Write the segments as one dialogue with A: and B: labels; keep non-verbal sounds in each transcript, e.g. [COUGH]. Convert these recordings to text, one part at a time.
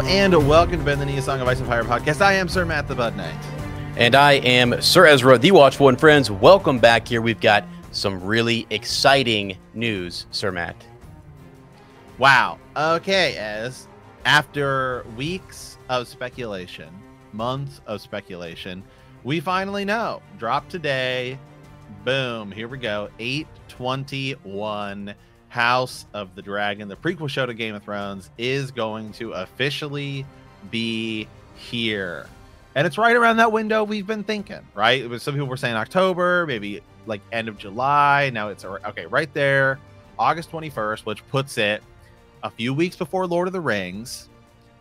A: Hello and welcome to Ben the Nia Song of Ice and Fire podcast. I am Sir Matt the Bud Knight.
B: And I am Sir Ezra, the Watchful. And friends, welcome back here. We've got some really exciting news, Sir Matt.
A: Wow. Okay, as after weeks of speculation, months of speculation, we finally know. Drop today. Boom. Here we go. 821 House of the Dragon, the prequel show to Game of Thrones, is going to officially be here. And it's right around that window we've been thinking, right? It was some people were saying October, maybe like end of July. Now it's okay, right there, August 21st, which puts it a few weeks before Lord of the Rings,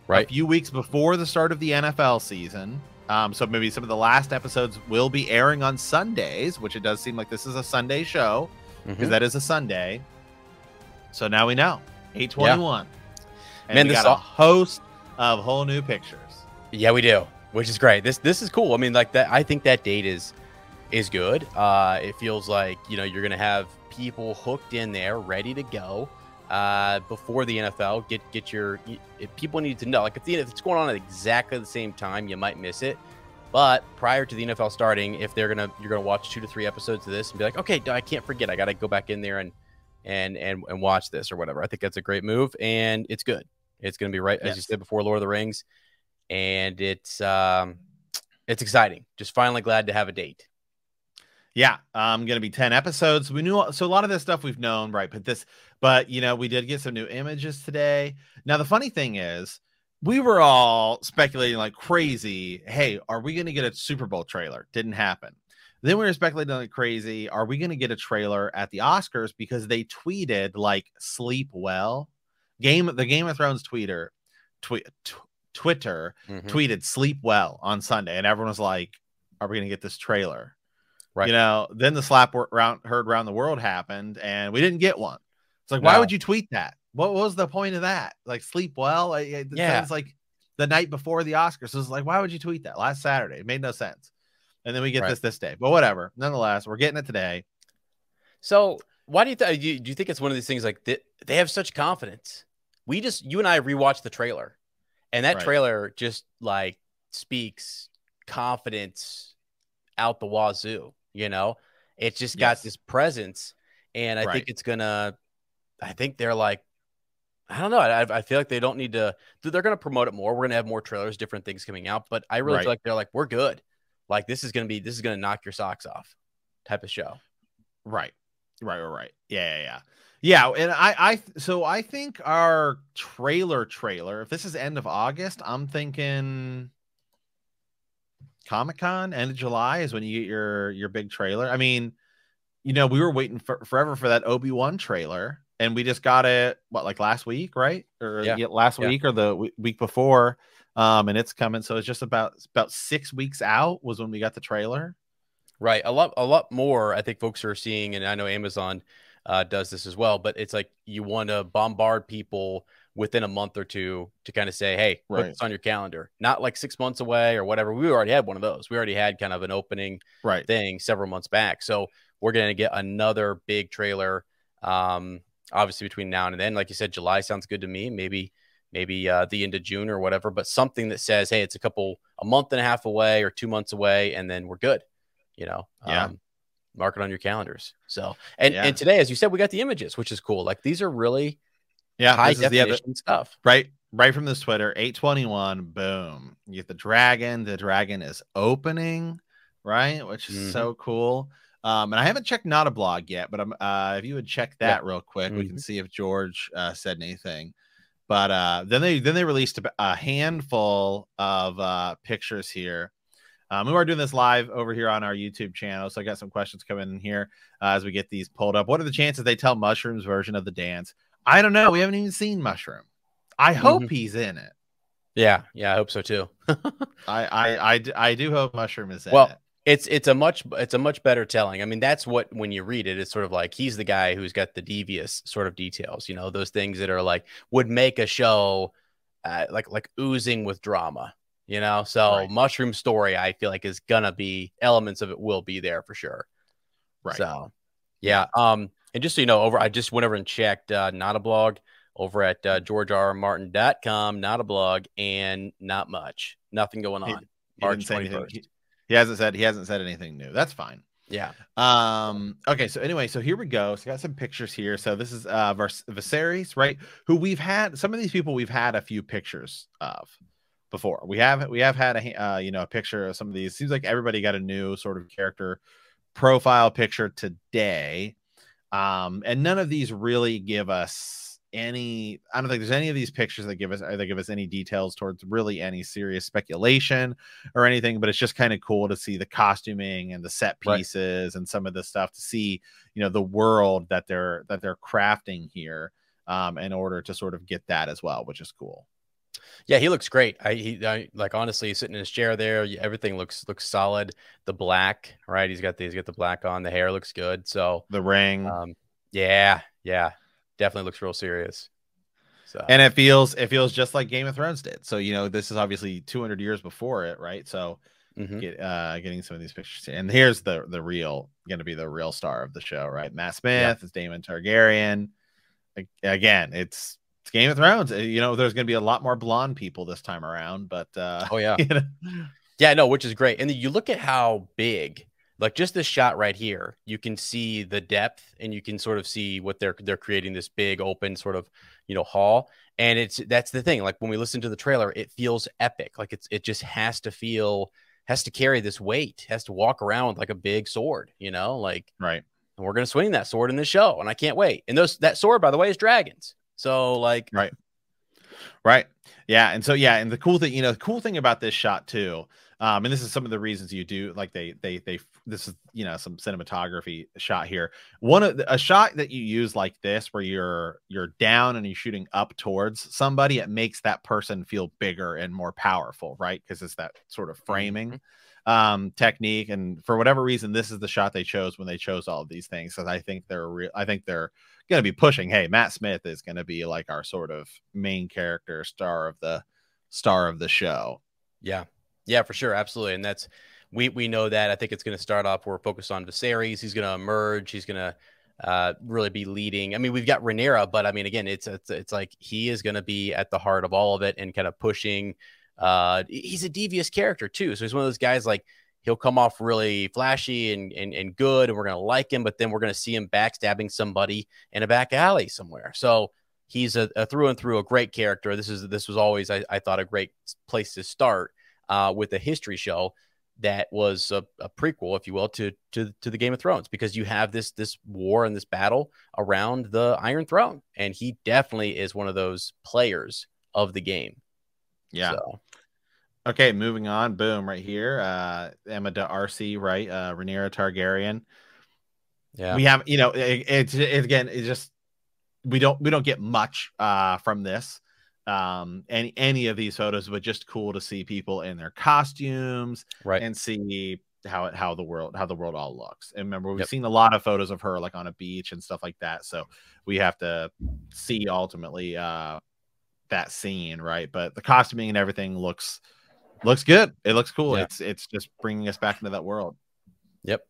B: right?
A: A few weeks before the start of the NFL season. Um, so maybe some of the last episodes will be airing on Sundays, which it does seem like this is a Sunday show because
B: Mhm.
A: that is a Sunday. So now we know 821. And
B: Man,
A: we
B: this
A: got a host of whole new pictures.
B: Yeah, we do, which is great. This this is cool. I mean, like that. I think that date is is good. Uh, it feels like you know you're gonna have people hooked in there, ready to go uh, before the NFL. Get get your if people need to know. Like if, the, if it's going on at exactly the same time, you might miss it. But prior to the NFL starting, if they're gonna you're gonna watch two to three episodes of this and be like, okay, I can't forget. I got to go back in there and and and and watch this or whatever. I think that's a great move, and it's good. It's gonna be right as you said before, Lord of the Rings, and it's um it's exciting. Just finally glad to have a date.
A: Yeah, um, going to be ten episodes. We knew so a lot of this stuff we've known, right? But this, but you know, we did get some new images today. Now the funny thing is, we were all speculating like crazy. Hey, are we going to get a Super Bowl trailer? Didn't happen. Then we were speculating like crazy. Are we going to get a trailer at the Oscars because they tweeted like "sleep well"? Game the Game of Thrones tweeter, tweet, tw- Twitter
B: Mhm.
A: tweeted "sleep well" on Sunday, and everyone was like, "Are we going to get this trailer?"
B: Right.
A: You know, then the slap round heard around the world happened, and we didn't get one. It's like, why would you tweet that? What was the point of that? Like, sleep well. It, it
B: Yeah.
A: sounds like the night before the Oscars. So it's like, why would you tweet that last Saturday? It made no sense. And then we get
B: Right.
A: this this day, but whatever. Nonetheless, we're getting it today.
B: So why do you think? Do you, do you think it's one of these things like th- they have such confidence? We just you and I rewatched the trailer, and that
A: Right.
B: trailer just like speaks confidence out the wazoo. You know, it's just got this presence, and I
A: Right.
B: think it's gonna. I think they're like. I don't know. I, I feel like they don't need to. They're to promote it more. We're to have more trailers, different things coming out. But I really feel like they're like, we're good. Like this is going to be, this is going to knock your socks off, type of show.
A: Right. Right, right, right. Yeah, yeah, yeah. Yeah, and I I so I think our trailer trailer, if this is end of August, I'm thinking Comic-Con, end of July is when you get your your big trailer. I mean, you know, we were waiting for forever for that Obi-Wan trailer, and we just got it what like last week, right? Or
B: Yeah.
A: yeah, last
B: Yeah.
A: week or the w- week before. Um, and it's coming. So it's just about about six weeks out was when we got the trailer.
B: Right. A lot, a lot more. I think folks are seeing, and I know Amazon uh, does this as well. But it's like you want to bombard people within a month or two to kind of say, "Hey, put this on your calendar." Not like six months away or whatever. We already had one of those. We already had kind of an opening
A: Right.
B: thing several months back. So we're going to get another big trailer. Um, obviously between now and then, like you said, July sounds good to me. Maybe, maybe uh, the end of June or whatever. But something that says, "Hey, it's a couple, a month and a half away or two months away, and then we're good." You know.
A: Yeah.
B: Um, mark it on your calendars. So, and
A: Yeah.
B: and today, as you said, we got the images, which is cool. Like these are really
A: Yeah,
B: high
A: this is the other
B: definition stuff.
A: right right from the twitter 821 boom you get the dragon the dragon is opening right which is
B: Mhm.
A: so cool um and i haven't checked not a blog yet but i'm uh if you would check that real quick we can
B: Mhm.
A: see if george uh said anything but uh then they then they released a, handful of uh pictures here um, we are doing this live over here on our YouTube channel, so I got some questions coming in here uh, as we get these pulled up. What are the chances they tell Mushroom's version of the dance? I don't know. We haven't even seen Mushroom. I hope
B: Mhm.
A: he's in it.
B: Yeah, yeah, I hope so too. [LAUGHS]
A: I I I do hope Mushroom is in
B: Well,
A: it.
B: It's it's a much it's a much better telling. I mean, that's what when you read it, it's sort of like he's the guy who's got the devious sort of details. You know, those things that are like would make a show uh, like like oozing with drama. You know, so
A: Right.
B: mushroom story, I feel like is gonna be elements of it will be there for sure.
A: Right.
B: So, yeah. Um, and just so you know, over I just went over and checked uh, not a blog over at uh, georgerrmartin.com. Not a blog and not much. Nothing going on.
A: He, he, he, he hasn't said he hasn't said anything new. That's fine.
B: Yeah.
A: Um. Okay. So anyway, so here we go. So got some pictures here. So this is uh Vers- Viserys, right? Who we've had some of these people we've had a few pictures of before. We have we have had a uh, you know a picture of some of these. Seems like everybody got a new sort of character profile picture today. Um, and none of these really give us any i don't think there's any of these pictures that give us that give us any details towards really any serious speculation or anything but it's just kind of cool to see the costuming and the set pieces right. and some of the stuff to see you know the world that they're that they're crafting here um in order to sort of get that as well which is cool
B: yeah, he looks great. I, he, I like honestly sitting in his chair there. Everything looks looks solid. The black, right? He's got the he's got the black on. The hair looks good. So
A: the ring.
B: Um, yeah, yeah definitely looks real serious.
A: So. And it feels it feels just like Game of Thrones did. So you know this is obviously 200 years before it, right? So mm-hmm. get, uh, getting some of these pictures, and here's the the real going to be the real star of the show, right? Matt Smith yeah. is Daemon Targaryen. Again, it's it's Game of Thrones. Uh, you know, there's going to be a lot more blonde people this time around, but uh,
B: oh yeah, [LAUGHS] you know. yeah, no, which is great. And you look at how big like just this shot right here, you can see the depth and you can sort of see what they're they're creating this big open sort of you know hall. And it's that's the thing. Like when we listen to the trailer, it feels epic. Like it's it just has to feel has to carry this weight, has to walk around with like a big sword, you know, like
A: right.
B: And we're gonna swing that sword in the show, and I can't wait. And those that sword, by the way, is dragons. So like
A: right. Right. Yeah. And so yeah, and the cool thing, you know, the cool thing about this shot too um, and this is some of the reasons you do like they they they this is you know some cinematography shot here. One of the, a shot that you use like this where you're you're down and you're shooting up towards somebody, it makes that person feel bigger and more powerful, right? Because it's that sort of framing. Mm-hmm um technique and for whatever reason this is the shot they chose when they chose all of these things because i think they're real i think they're going to be pushing hey matt smith is going to be like our sort of main character star of the star of the show
B: yeah yeah, for sure, absolutely, and that's we we know that. I think it's going to start off. We're focused on Viserys. He's going to emerge. He's going to uh, really be leading. I mean, we've got Rhaenyra, but I mean, again, it's it's, it's like he is going to be at the heart of all of it and kind of pushing. Uh, he's a devious character too, so he's one of those guys like he'll come off really flashy and and, and good, and we're going to like him, but then we're going to see him backstabbing somebody in a back alley somewhere. So he's a, a, through and through a great character. This is this was always I, I thought a great place to start uh, with a history show that was a, a, prequel, if you will, to, to to the Game of Thrones because you have this this war and this battle around the Iron Throne, and he definitely is one of those players of the game.
A: Yeah. So. Okay, moving on. Boom, right here. Uh, Emma D'Arcy, right? Uh, Rhaenyra Targaryen. Yeah, we have. You know, it, it's it, again. It's just we don't we don't get much uh from this um any any of these photos but just cool to see people in their costumes
B: right.
A: and see how it how the world how the world all looks. And remember we've yep. seen a lot of photos of her like on a beach and stuff like that so we have to see ultimately uh that scene right? But the costuming and everything looks looks good. It looks cool. Yeah. it's it's just bringing us back into that world.
B: Yep.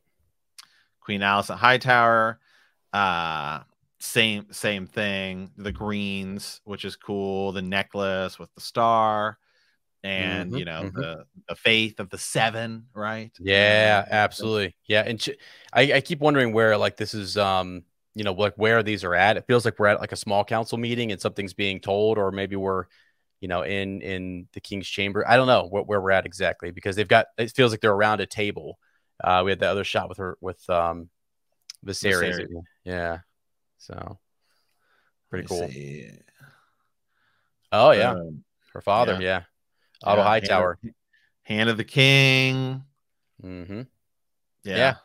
A: Queen Alicent Hightower uh same same thing the greens which is cool the necklace with the star and mm-hmm, you know mm-hmm. the the faith of the seven right
B: yeah absolutely yeah and ch- I, I keep wondering where like this is um you know like where these are at it feels like we're at like a small council meeting and something's being told or maybe we're you know in in the king's chamber i don't know what, where we're at exactly because they've got it feels like they're around a table uh we had the other shot with her with um Viserys. Viserys. yeah so pretty cool. See. Oh yeah, um, her father. Yeah, yeah. Otto yeah, Hightower,
A: hand of, hand of the King.
B: Mm-hmm. Yeah. yeah.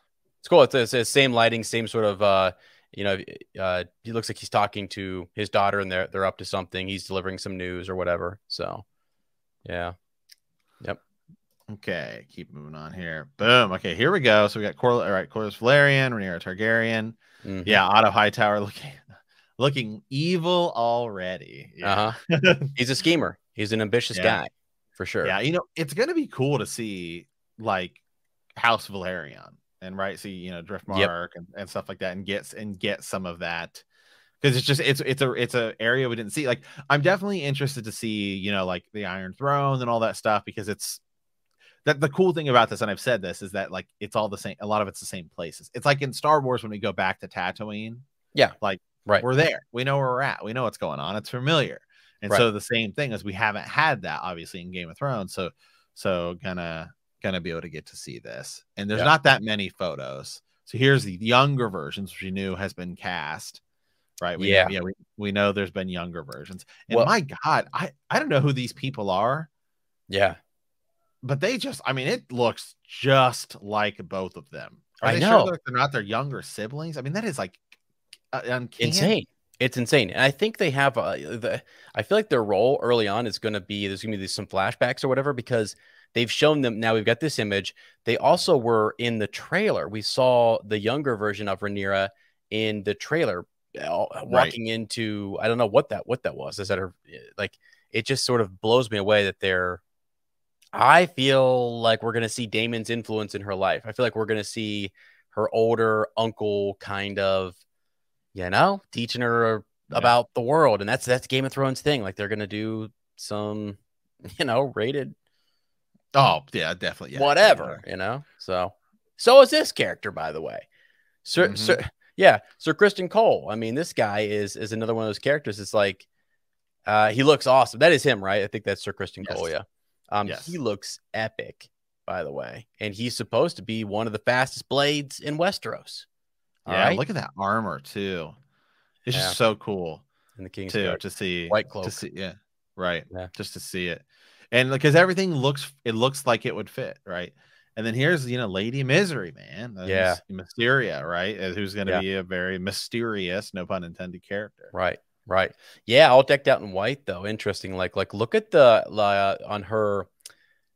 B: it's cool. It's the same lighting, same sort of. uh you know, uh, he looks like he's talking to his daughter, and they're they're up to something. He's delivering some news or whatever. So, yeah, yep.
A: Okay, keep moving on here. Boom. Okay, here we go. So we got Cor- all right, Corlys Velaryon, Rhaenyra Targaryen. Mm-hmm. Yeah, Otto Hightower looking [LAUGHS] looking evil already.
B: Yeah. Uh-huh. [LAUGHS] He's a schemer. He's an ambitious yeah. guy for sure.
A: Yeah, you know, it's gonna be cool to see like House Velaryon and right, see, you know, Driftmark yep. and, and stuff like that and gets and get some of that because it's just it's it's a it's a area we didn't see. Like I'm definitely interested to see you know like the Iron Throne and all that stuff because it's that the cool thing about this, and I've said this, is that like it's all the same. A lot of it's the same places. It's like in Star Wars when we go back to Tatooine.
B: Yeah,
A: like
B: right,
A: we're there. We know where we're at. We know what's going on. It's familiar. And right. so the same thing as we haven't had that obviously in Game of Thrones. So so gonna gonna be able to get to see this. And there's yeah. not that many photos. So here's the younger versions, which we knew has been cast. Right. We,
B: yeah.
A: yeah. We, we know there's been younger versions. And well, my God, I, I don't know who these people are.
B: Yeah
A: but they just, I mean, it looks just like both of them.
B: Are I know
A: sure they're not their younger siblings. I mean, that is like uh,
B: insane. It's insane, and I think they have uh, the. I feel like their role early on is going to be there's going to be some flashbacks or whatever because they've shown them now. We've got this image. They also were in the trailer. We saw the younger version of Rhaenyra in the trailer, uh, walking right. into I don't know what that what that was. Is that her like? It just sort of blows me away that they're I feel like we're going to see Daemon's influence in her life. I feel like we're going to see her older uncle kind of, you know, teaching her yeah. about the world. And that's that's Game of Thrones thing. Like they're going to do some, [LAUGHS] you know, rated.
A: Oh, yeah, definitely. Yeah,
B: whatever, you know. So, so is this character, by the way. Sir, mm-hmm. Sir, yeah, Sir Criston Cole. I mean, this guy is is another one of those characters. It's like, uh, he looks awesome. That is him, right? I think that's Sir Criston yes. Cole. Yeah. Um, yes. He looks epic, by the way, and he's supposed to be one of the fastest blades in Westeros.
A: All yeah, right? look at that armor too. It's yeah. just so cool.
B: In the King's
A: too
B: Guard.
A: to see
B: white cloak.
A: To see, yeah, right. Yeah. Just to see it, and because everything looks, it looks like it would fit, right? And then here's you know Lady Misery, man.
B: yeah,
A: Mysaria, right? Who's going to yeah. be a very mysterious, no pun intended, character.
B: Right. Right. Yeah, all decked out in white though. Interesting. Like like look at the uh, on her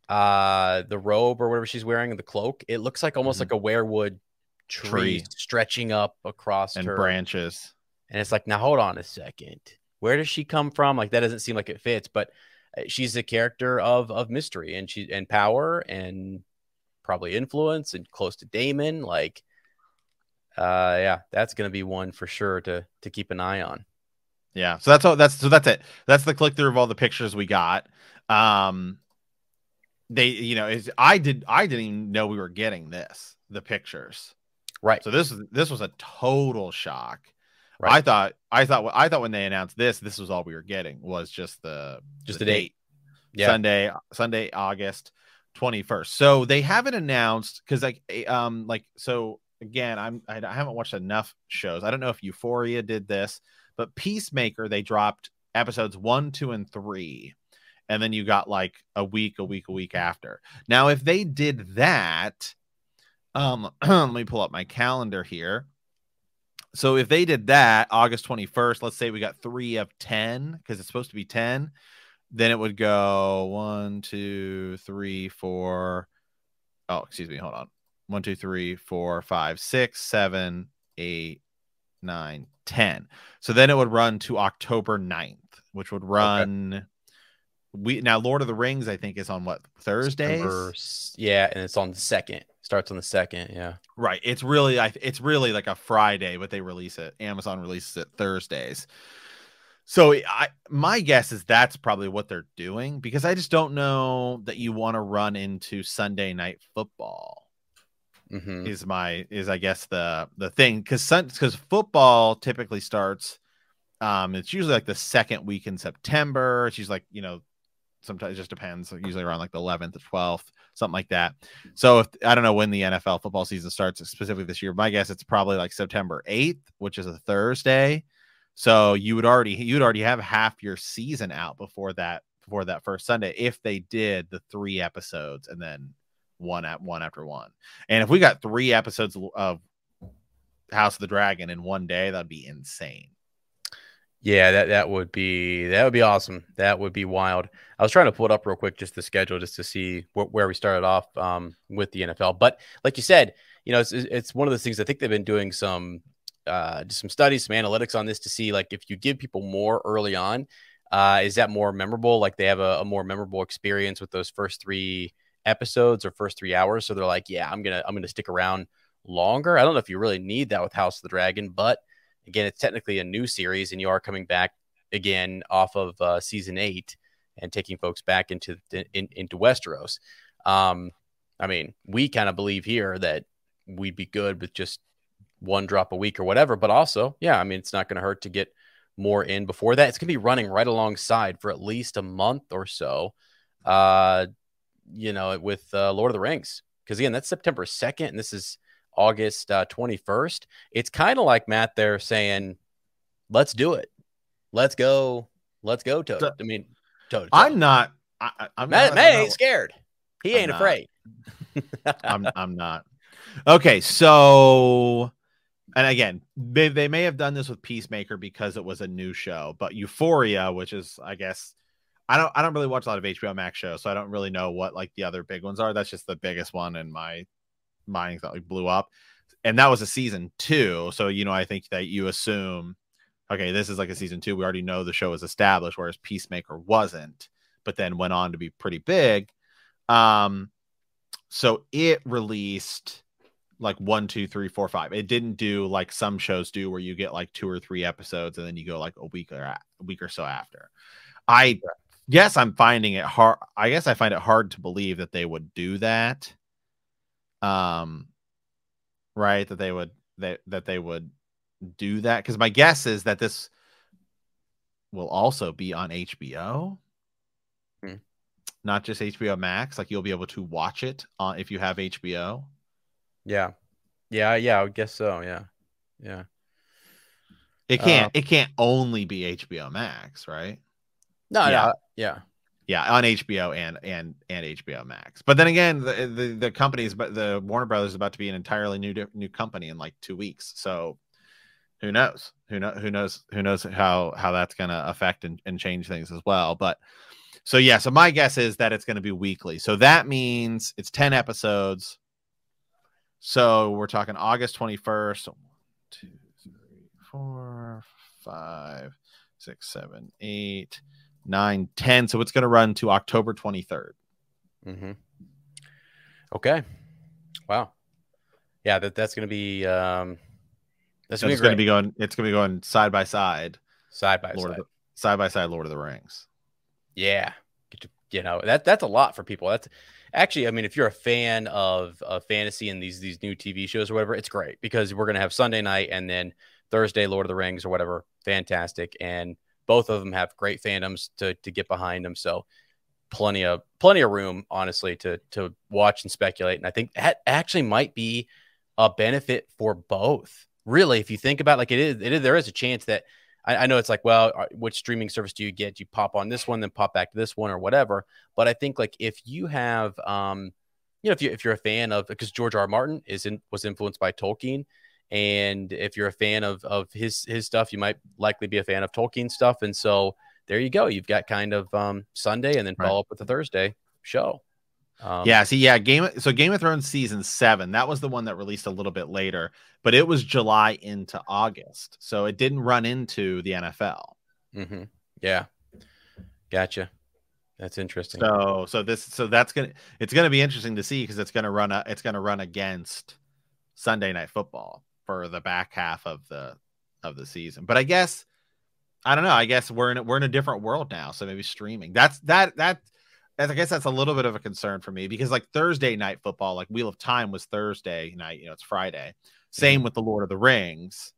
B: uh the robe or whatever she's wearing the cloak. It looks like almost mm-hmm. like a weirwood tree, tree, stretching up across
A: and
B: her
A: branches.
B: And it's like, now hold on a second. Where does she come from? Like that doesn't seem like it fits, but uh, she's a character of of mystery and she and power and probably influence and close to Daemon Like uh yeah, that's gonna be one for sure to to keep an eye on.
A: Yeah. So that's all that's so that's it. That's the click through of all the pictures we got. Um they you know is I did I didn't even know we were getting this, the pictures.
B: Right.
A: So this was this was a total shock. Right. I thought I thought I thought when they announced this, this was all we were getting was just the
B: just the, the date. date.
A: Yeah. Sunday, Sunday, August 21st. So they haven't announced because like um like so again, I'm I haven't watched enough shows. I don't know if Euphoria did this, but Peacemaker, they dropped episodes one, two, and three. And then you got like a week, a week, a week after. Now, if they did that, um, [CLEARS THROAT] let me pull up my calendar here. So if they did that August 21st, let's say we got three of 10 because it's supposed to be 10, then it would go one, two, three, four. Oh, excuse me. Hold on. One, two, three, four, five, six, seven, eight, nine, 10. So then it would run to October 9th, which would run. Okay. We now Lord of the Rings, I think, is on what Thursday?
B: Yeah, and it's on the second. Starts on the second. Yeah,
A: right. It's really, I. It's really like a Friday, but they release it. Amazon releases it Thursdays. So I, my guess is that's probably what they're doing because I just don't know that you want to run into Sunday night football mm-hmm. is my is I guess the the thing because because football typically starts um it's usually like the second week in September. She's like you know sometimes it just depends usually around like the 11th or 12th something like that so if i don't know when the nfl football season starts specifically this year my guess it's probably like september 8th which is a thursday so you would already you'd already have half your season out before that before that first sunday if they did the three episodes and then one at one after one. And if we got three episodes of House of the Dragon in one day, that'd be insane.
B: Yeah, that that would be that would be awesome. That would be wild. I was trying to pull it up real quick just the schedule, just to see wh- where we started off um, with the NFL. But like you said, you know, it's it's one of those things. I think they've been doing some uh, some studies, some analytics on this to see like if you give people more early on, uh, is that more memorable? Like they have a, a more memorable experience with those first three episodes or first three hours. So they're like, yeah, I'm gonna I'm gonna stick around longer. I don't know if you really need that with House of the Dragon, but again, it's technically a new series, and you are coming back again off of uh, season eight and taking folks back into in, into Westeros. Um, I mean, we kind of believe here that we'd be good with just one drop a week or whatever. But also, yeah, I mean, it's not going to hurt to get more in before that. It's going to be running right alongside for at least a month or so. Uh, you know, with uh, Lord of the Rings, because again, that's September second, and this is August twenty uh, first. It's kind of like Matt there saying, "Let's do it. Let's go. Let's go." Toad. I mean, Toad.
A: I'm not. I, am
B: Matt, not, Matt ain't scared. He ain't afraid. [LAUGHS]
A: I'm. I'm not. [LAUGHS] Okay, so and again, they, they may have done this with Peacemaker because it was a new show, but Euphoria, which is, I guess, I don't I don't really watch a lot of HBO Max shows, so I don't really know what like the other big ones are. That's just the biggest one in my mind that like blew up, and that was a season two. So you know, I think that you assume, okay, this is like a season two. We already know the show is established, whereas Peacemaker wasn't, but then went on to be pretty big. Um, so it released like one, two, three, four, five. It didn't do like some shows do where you get like two or three episodes and then you go like a week or a week or so after. I guess I'm finding it hard. I guess I find it hard to believe that they would do that. Um, right? That they would that that they would do that because my guess is that this will also be on HBO. Hmm. Not just HBO Max, like you'll be able to watch it on if you have HBO.
B: Yeah. Yeah, yeah, I would guess so. Yeah. Yeah.
A: It can't uh, it can't only be HBO Max, right?
B: No, yeah. no, yeah.
A: Yeah, on HBO and and and HBO Max. But then again, the the, the companies but the Warner Brothers is about to be an entirely new new company in like 2 weeks. So who knows? Who know who knows who knows how how that's going to affect and, and change things as well. But so yeah, so my guess is that it's going to be weekly. So that means it's 10 episodes so we're talking August 21st. So one, two, three, four, five, six, seven, eight, nine, ten. So it's going to run to October 23rd.
B: Mm-hmm. Okay. Wow. Yeah, that, that's going to be. Um,
A: that's going to be going. It's going to be going side by side.
B: Side by
A: Lord
B: side.
A: The, side by side. Lord of the Rings.
B: Yeah. You know that that's a lot for people. That's actually, I mean, if you're a fan of, of fantasy and these these new TV shows or whatever, it's great because we're gonna have Sunday night and then Thursday Lord of the Rings or whatever. Fantastic, and both of them have great fandoms to to get behind them. So plenty of plenty of room, honestly, to to watch and speculate. And I think that actually might be a benefit for both. Really, if you think about like it is, it is there is a chance that I, I, know it's like, well, which streaming service do you get? Do you pop on this one, then pop back to this one, or whatever. But I think like if you have, um, you know, if you if you're a fan of because George R. R. Martin is in, was influenced by Tolkien, and if you're a fan of of his his stuff, you might likely be a fan of Tolkien stuff, and so there you go. You've got kind of um, Sunday and then follow right. up with the Thursday show.
A: Um, yeah, see, yeah, Game so Game of Thrones season seven, that was the one that released a little bit later, but it was July into August, so it didn't run into the NFL.
B: Mm-hmm. Yeah, gotcha. That's interesting.
A: So, so this, so that's gonna, it's gonna be interesting to see because it's gonna run, a, it's gonna run against Sunday Night Football for the back half of the of the season. But I guess, I don't know. I guess we're in we're in a different world now, so maybe streaming. That's that that I guess that's a little bit of a concern for me because like Thursday night football, like Wheel of Time was Thursday night, you know, it's Friday. Same mm-hmm. with the Lord of the Rings,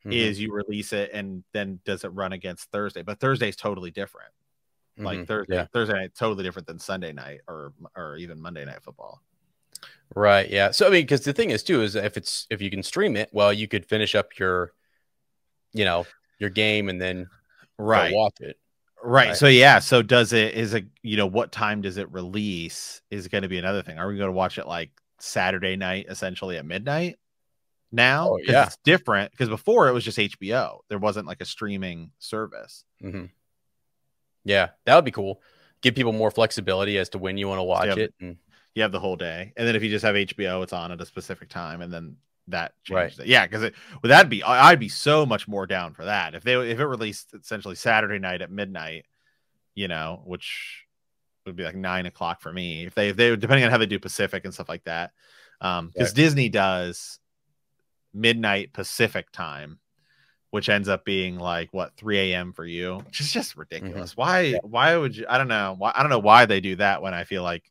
A: mm-hmm. is you release it and then does it run against Thursday? But Thursday's totally different. Mm-hmm. Like Thursday, yeah. Thursday night totally different than Sunday night or or even Monday night football.
B: Right. Yeah. So I mean, because the thing is too is if it's if you can stream it, well, you could finish up your, you know, your game and then
A: right
B: watch it.
A: Right. right. So yeah. So does it is it you know what time does it release is going to be another thing. Are we going to watch it like Saturday night, essentially at midnight? Now,
B: oh, yeah,
A: it's different because before it was just HBO. There wasn't like a streaming service.
B: Mm-hmm. Yeah, that would be cool. Give people more flexibility as to when you want to watch
A: so
B: it. And
A: you have the whole day, and then if you just have HBO, it's on at a specific time, and then that changes right. it. Yeah, because it well, that'd be I'd be so much more down for that if they if it released essentially Saturday night at midnight, you know, which would be like nine o'clock for me if they if they depending on how they do Pacific and stuff like that. Um, because right. Disney does midnight Pacific time. which ends up being like what 3 a.m. for you, which is just
B: Mm-hmm.
A: ridiculous. Why? Why would you? I don't know. Why? I don't know why they do that when I feel like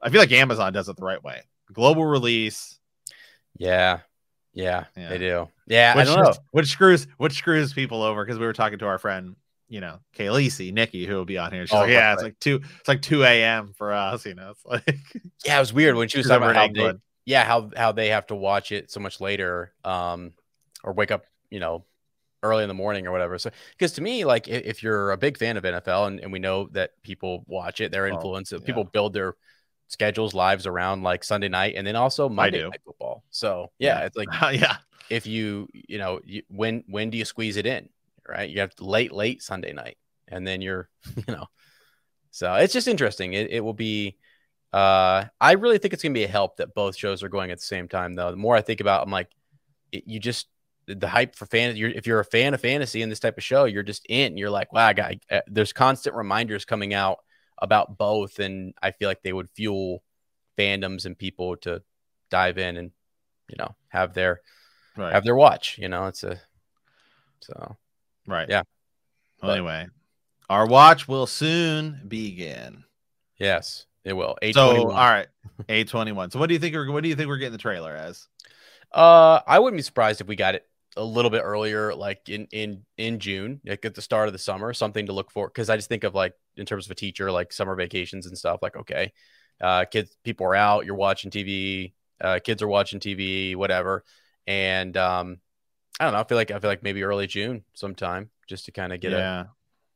A: I feel like Amazon does it the right way. Global release,
B: Yeah. Yeah,
A: Yeah.
B: they do. Yeah, I
A: which,
B: don't know. [LAUGHS]
A: which screws which screws people over because we were talking to our friend, you know, Kayleese, Nikki, who will be on here. She's
B: Oh,
A: like, yeah,
B: right,
A: it's like two, it's like two a.m. for us. You know, it's like [LAUGHS]
B: Yeah, it was weird when she was talking about how they, yeah, how how they have to watch it so much later, um, or wake up, you know, early in the morning or whatever. So, because to me, like, if you're a big fan of NFL, and, and we know that people watch it, their
A: Oh,
B: influence,
A: yeah.
B: people build their schedules, lives around like Sunday night, and then also Monday night football. So, yeah,
A: Yeah.
B: it's like [LAUGHS]
A: yeah,
B: if you, you know, you, when when do you squeeze it in, right? You have late late Sunday night, and then you're, [LAUGHS] you know, so it's just interesting. It it will be. Uh, I really think it's gonna be a help that both shows are going at the same time, though. The more I think about, it, I'm like, it, you just the hype for fantasy. You're, if you're a fan of fantasy in this type of show, you're just in. You're like, wow, I got. Uh, there's constant reminders coming out about both, and I feel like they would fuel fandoms and people to dive in and you know have their
A: right,
B: have their watch. You know, it's a so
A: right,
B: yeah.
A: Well,
B: But-
A: anyway, our watch will soon begin.
B: yes, it will. Eight
A: So,
B: twenty
A: all right, a twenty one. So, what do you think? We're, what do you think we're getting the trailer as?
B: Uh, I wouldn't be surprised if we got it a little bit earlier, like in in in June, like at the start of the summer, something to look for. Because I just think of like in terms of a teacher, like summer vacations and stuff. Like, okay, uh, kids, people are out, you're watching TV, uh, kids are watching TV, whatever, and um, I don't know. I feel like I feel like maybe early June sometime, just to kind of get a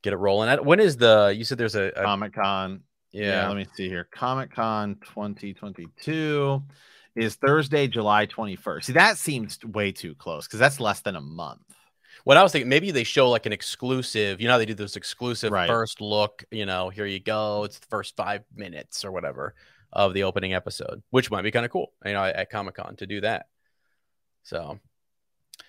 B: get it rolling. When is the? You said there's a, a
A: Comic Con.
B: yeah.
A: let me see here. Comic Con 2022 is Thursday, July 21st. See, that seems way too close because that's less than a month.
B: What I was thinking, maybe they show like an exclusive. You know, how they do those exclusive
A: Right.
B: first look. You know, here you go. It's the first five minutes or whatever of the opening episode, which might be kind of cool. You know, at Comic Con to do that. So,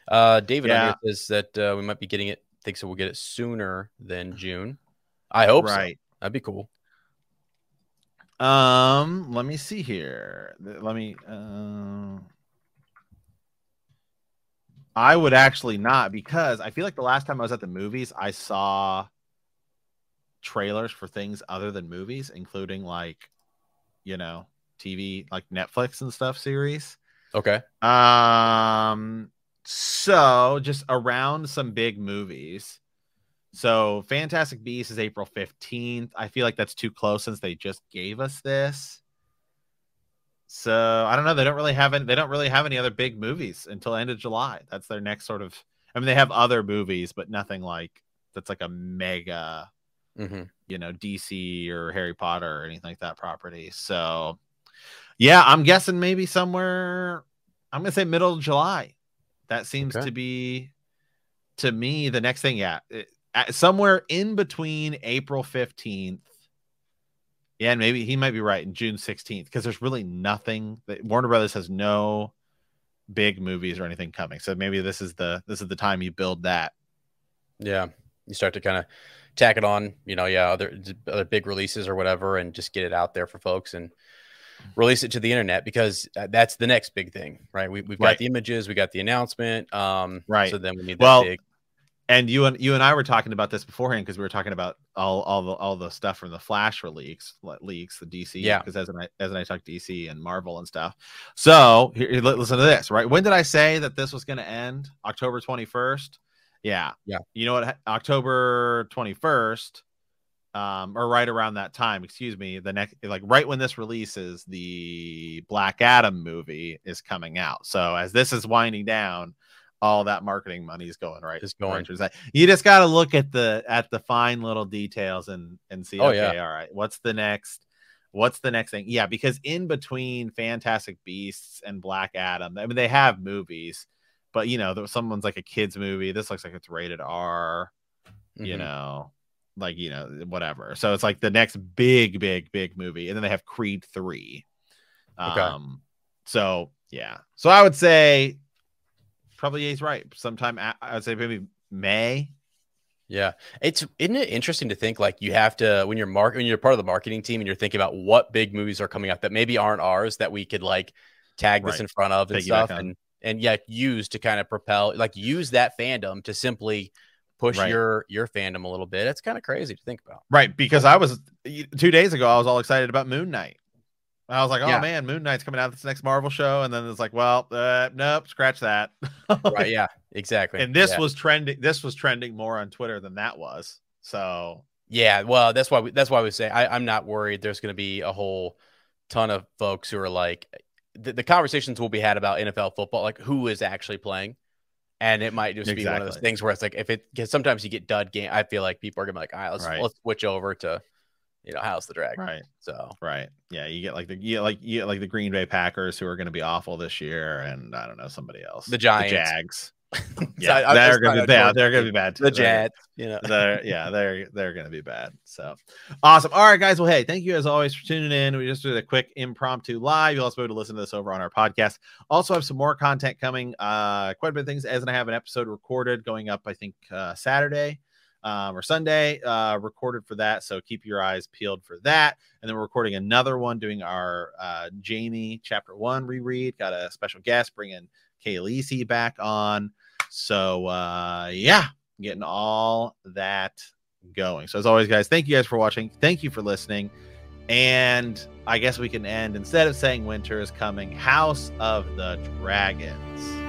B: uh, David
A: Yeah.
B: says that uh, we might be getting it. Thinks that we'll get it sooner than June. I hope so.
A: right.
B: That'd be cool.
A: Um, let me see here. Let me. Uh, I would actually not because I feel like the last time I was at the movies, I saw trailers for things other than movies, including like, you know, TV, like Netflix and stuff series.
B: Okay.
A: Um, so just around some big movies. So Fantastic Beasts is April 15th. I feel like that's too close since they just gave us this. So I don't know. They don't really have any, they don't really have any other big movies until end of July. That's their next sort of I mean they have other movies, but nothing like that's like a mega,
B: hmm
A: you know, DC or Harry Potter or anything like that property. So yeah, I'm guessing maybe somewhere I'm gonna say middle of July. That seems
B: Okay.
A: to be to me the next thing. Yeah, it- somewhere in between April 15th. Yeah, and maybe he might be right in June 16th because there's really nothing that Warner Brothers has no big movies or anything coming. So maybe this is the this is the time you build that.
B: Yeah. You start to kind of tack it on, you know, yeah, other other big releases or whatever, and just get it out there for folks and release it to the internet because uh, that's the next big thing, right? We, we've got
A: Right.
B: the images, we got the announcement, um,
A: Right.
B: So then we need
A: Well,
B: big.
A: And you and you and I were talking about this beforehand because we were talking about all all the all the stuff from the Flash leaks leaks the DC
B: Yeah.
A: because as I as and I talked DC and Marvel and stuff. So here, here, listen to this right. When did I say that this was going to end? October twenty first. Yeah,
B: Yeah.
A: You know what? October twenty first, um, or right around that time. Excuse me. The next, like right when this releases, the Black Adam movie is coming out. So as this is winding down all that marketing money is going right.
B: Is going.
A: right that. You just got to look at the at the fine little details and and see.
B: Oh,
A: okay,
B: yeah.
A: all right. What's the next? What's the next thing? Yeah, because in between Fantastic Beasts and Black Adam, I mean they have movies, but you know, someone's like a kids movie. This looks like it's rated R. You
B: Mhm.
A: know, like you know whatever. So it's like the next big, big, big movie, and then they have Creed three.
B: Okay.
A: Um. So yeah. So I would say probably he's right. Sometime I'd say maybe May.
B: Yeah, it's isn't it interesting to think like you have to when you're mark when you're part of the marketing team and you're thinking about what big movies are coming out that maybe aren't ours that we could like tag this in front of and stuff and and yeah, use to kind of propel, like use that fandom to simply push
A: Right.
B: your your fandom a little bit. It's kind of crazy to think about.
A: Right, because I was two days ago. I was all excited about Moon Knight. I was like, "Oh
B: Yeah.
A: man, Moon Knight's coming out this next Marvel show," and then it's like, "Well, uh, nope, scratch that."
B: Right? Yeah, [LAUGHS] exactly.
A: and this
B: Yeah.
A: was trending. This was trending more on Twitter than that was. So
B: Yeah, well, that's why we, that's why we say I, I'm not worried. There's going to be a whole ton of folks who are like, the, the conversations will be had about NFL football, like who is actually playing, and it might just be one of those things where it's like if it sometimes you get dud game. I feel like people are gonna be like, all right, let's
A: Right.
B: let's switch over to, you know, House the Dragon.
A: right,
B: So
A: right, yeah, you get like the you get like you get like the Green Bay Packers who are going to be awful this year, and I don't know somebody else,
B: The Giants.
A: the
B: Jags. [LAUGHS] [LAUGHS]
A: Yeah,
B: I- I
A: they're going to be
B: to
A: yeah, they're going to be bad. too.
B: the Jets, you know,
A: they're yeah they're they're gonna be bad. So awesome. All right guys. Well hey thank you as always for tuning in. We just did a quick impromptu live. You'll also be able to listen to this over on our podcast. Also have some more content coming uh quite a bit of things. As and i have an episode recorded going up i think uh saturday um, or Sunday, uh, recorded for that. So keep your eyes peeled for that. And then we're recording another one, doing our uh, Jaime chapter one reread. Got a special guest, bringing Kayleese back on. So uh, yeah, getting all that going. So as always, guys, thank you guys for watching. Thank you for listening. And I guess we can end instead of saying winter is coming, House of the Dragons.